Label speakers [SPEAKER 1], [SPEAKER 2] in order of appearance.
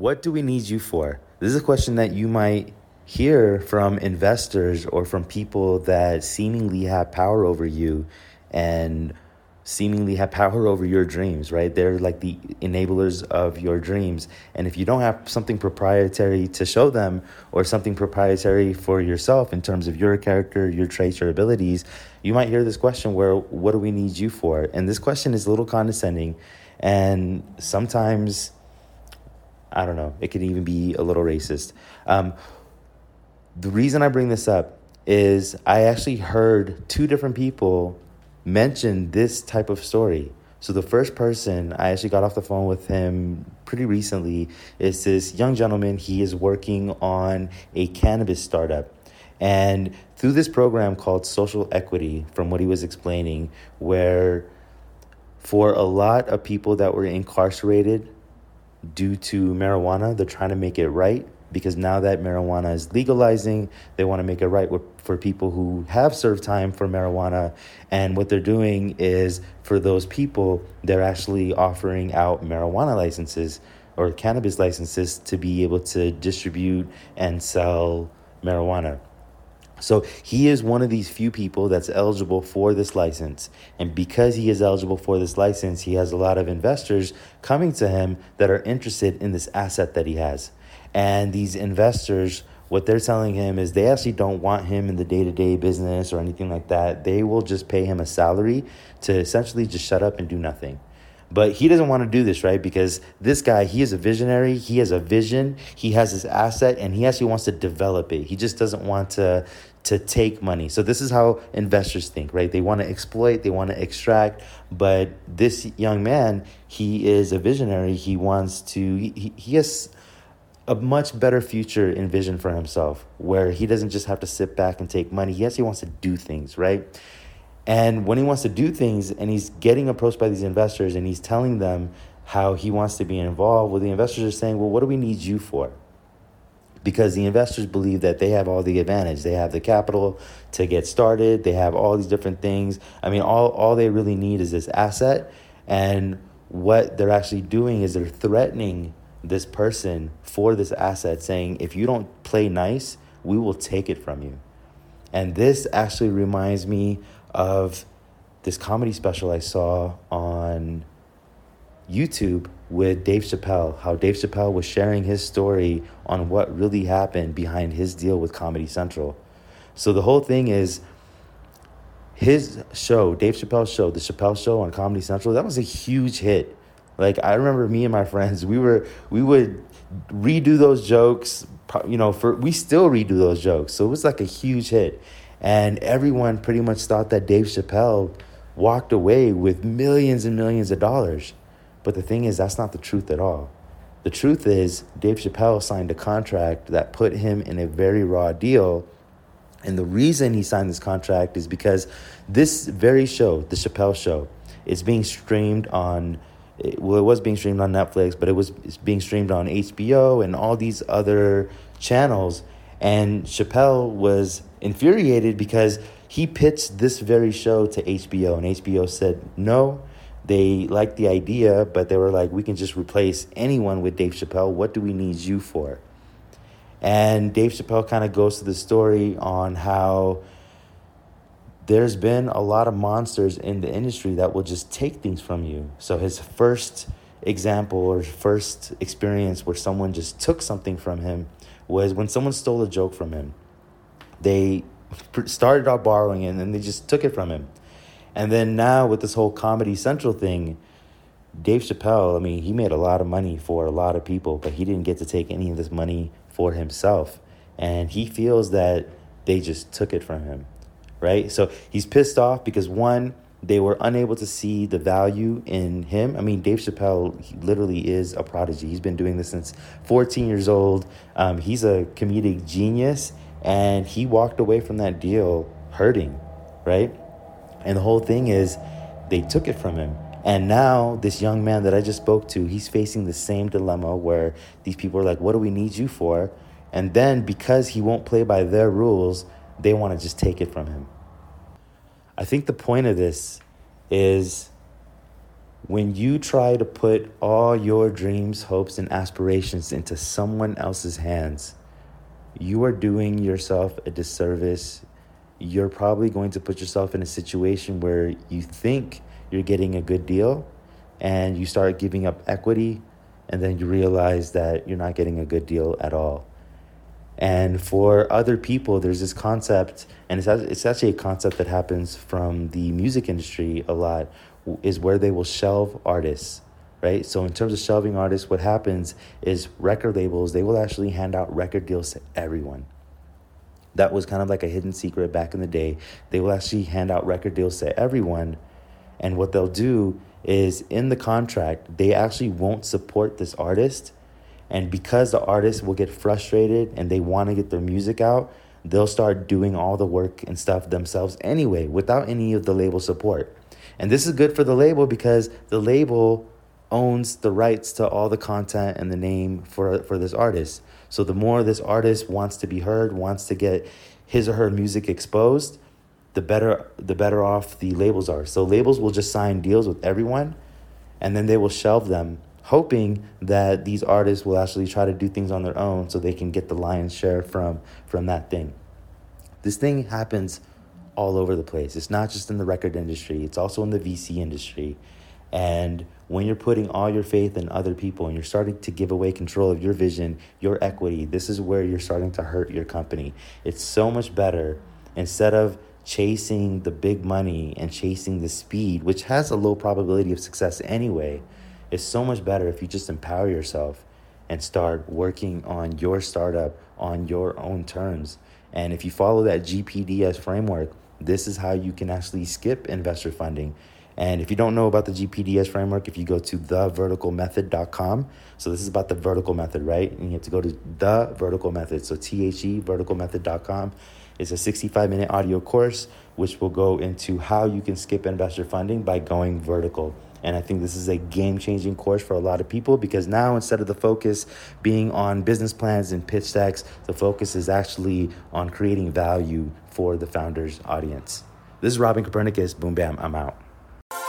[SPEAKER 1] what do we need you for? This is a question that you might hear from investors or from people that seemingly have power over you and seemingly have power over your dreams, right? They're like the enablers of your dreams. And if you don't have something proprietary to show them or something proprietary for yourself in terms of your character, your traits, your abilities, you might hear this question where, what do we need you for? And this question is a little condescending. And sometimes, I don't know, it can even be a little racist. Um, the reason I bring this up is I actually heard two different people mention this type of story. So the first person I actually got off the phone with him pretty recently is this young gentleman. He is working on a cannabis startup. And through this program called Social Equity, from what he was explaining, where for a lot of people that were incarcerated due to marijuana, they're trying to make it right because now that marijuana is legalizing, they want to make it right for people who have served time for marijuana. And what they're doing is for those people, they're actually offering out marijuana licenses or cannabis licenses to be able to distribute and sell marijuana. So he is one of these few people that's eligible for this license. And because he is eligible for this license, he has a lot of investors coming to him that are interested in this asset that he has. And these investors, what they're telling him is they actually don't want him in the day to day business or anything like that. They will just pay him a salary to essentially just shut up and do nothing. But he doesn't want to do this, right? Because this guy, he is a visionary. He has a vision. He has his asset and he actually wants to develop it. He just doesn't want to to take money. So this is how investors think, right? They want to exploit, they want to extract, but this young man, he is a visionary. He wants to he, he has a much better future envisioned for himself where he doesn't just have to sit back and take money. Yes, He wants to do things, right? And when he wants to do things and he's getting approached by these investors and he's telling them how he wants to be involved, well, the investors are saying, well, what do we need you for? Because the investors believe that they have all the advantage. They have the capital to get started, they have all these different things. I mean, all, all they really need is this asset. And what they're actually doing is they're threatening this person for this asset, saying, if you don't play nice, we will take it from you. And this actually reminds me of this comedy special I saw on YouTube with Dave Chappelle, how Dave Chappelle was sharing his story on what really happened behind his deal with Comedy Central. So the whole thing is his show, Dave Chappelle's show, the Chappelle show on Comedy Central, that was a huge hit. Like I remember me and my friends, we were we would redo those jokes, you know, for we still redo those jokes. So it was like a huge hit. And everyone pretty much thought that Dave Chappelle walked away with millions and millions of dollars. But the thing is, that's not the truth at all. The truth is, Dave Chappelle signed a contract that put him in a very raw deal. And the reason he signed this contract is because this very show, The Chappelle Show, is being streamed on well, it was being streamed on Netflix, but it was being streamed on HBO and all these other channels. And Chappelle was infuriated because he pitched this very show to HBO, and HBO said no. They liked the idea, but they were like, we can just replace anyone with Dave Chappelle. What do we need you for? And Dave Chappelle kind of goes to the story on how there's been a lot of monsters in the industry that will just take things from you. So his first example or first experience where someone just took something from him was when someone stole a joke from him. They started out borrowing it and then they just took it from him. And then now with this whole Comedy Central thing, Dave Chappelle, I mean, he made a lot of money for a lot of people, but he didn't get to take any of this money for himself. And he feels that they just took it from him right? So he's pissed off because one, they were unable to see the value in him. I mean, Dave Chappelle literally is a prodigy. He's been doing this since 14 years old. Um, he's a comedic genius, and he walked away from that deal hurting, right? And the whole thing is, they took it from him. And now, this young man that I just spoke to, he's facing the same dilemma where these people are like, What do we need you for? And then, because he won't play by their rules, they want to just take it from him. I think the point of this is when you try to put all your dreams, hopes, and aspirations into someone else's hands, you are doing yourself a disservice. You're probably going to put yourself in a situation where you think you're getting a good deal and you start giving up equity, and then you realize that you're not getting a good deal at all. And for other people, there's this concept, and it's, it's actually a concept that happens from the music industry a lot, is where they will shelve artists, right? So, in terms of shelving artists, what happens is record labels, they will actually hand out record deals to everyone. That was kind of like a hidden secret back in the day. They will actually hand out record deals to everyone. And what they'll do is in the contract, they actually won't support this artist. And because the artist will get frustrated and they want to get their music out, they'll start doing all the work and stuff themselves anyway without any of the label support. And this is good for the label because the label owns the rights to all the content and the name for for this artist. So the more this artist wants to be heard, wants to get his or her music exposed, the better the better off the labels are. So labels will just sign deals with everyone and then they will shelve them hoping that these artists will actually try to do things on their own so they can get the lion's share from from that thing. This thing happens all over the place. It's not just in the record industry, it's also in the VC industry. And when you're putting all your faith in other people and you're starting to give away control of your vision, your equity, this is where you're starting to hurt your company. It's so much better instead of chasing the big money and chasing the speed, which has a low probability of success anyway. It's so much better if you just empower yourself and start working on your startup on your own terms. And if you follow that GPDS framework, this is how you can actually skip investor funding. And if you don't know about the GPDS framework, if you go to theverticalmethod.com, so this is about the vertical method, right? And you have to go to the vertical method. So T H E verticalmethod.com. It's a 65 minute audio course which will go into how you can skip investor funding by going vertical. And I think this is a game changing course for a lot of people because now instead of the focus being on business plans and pitch decks, the focus is actually on creating value for the founder's audience. This is Robin Copernicus. Boom, bam, I'm out.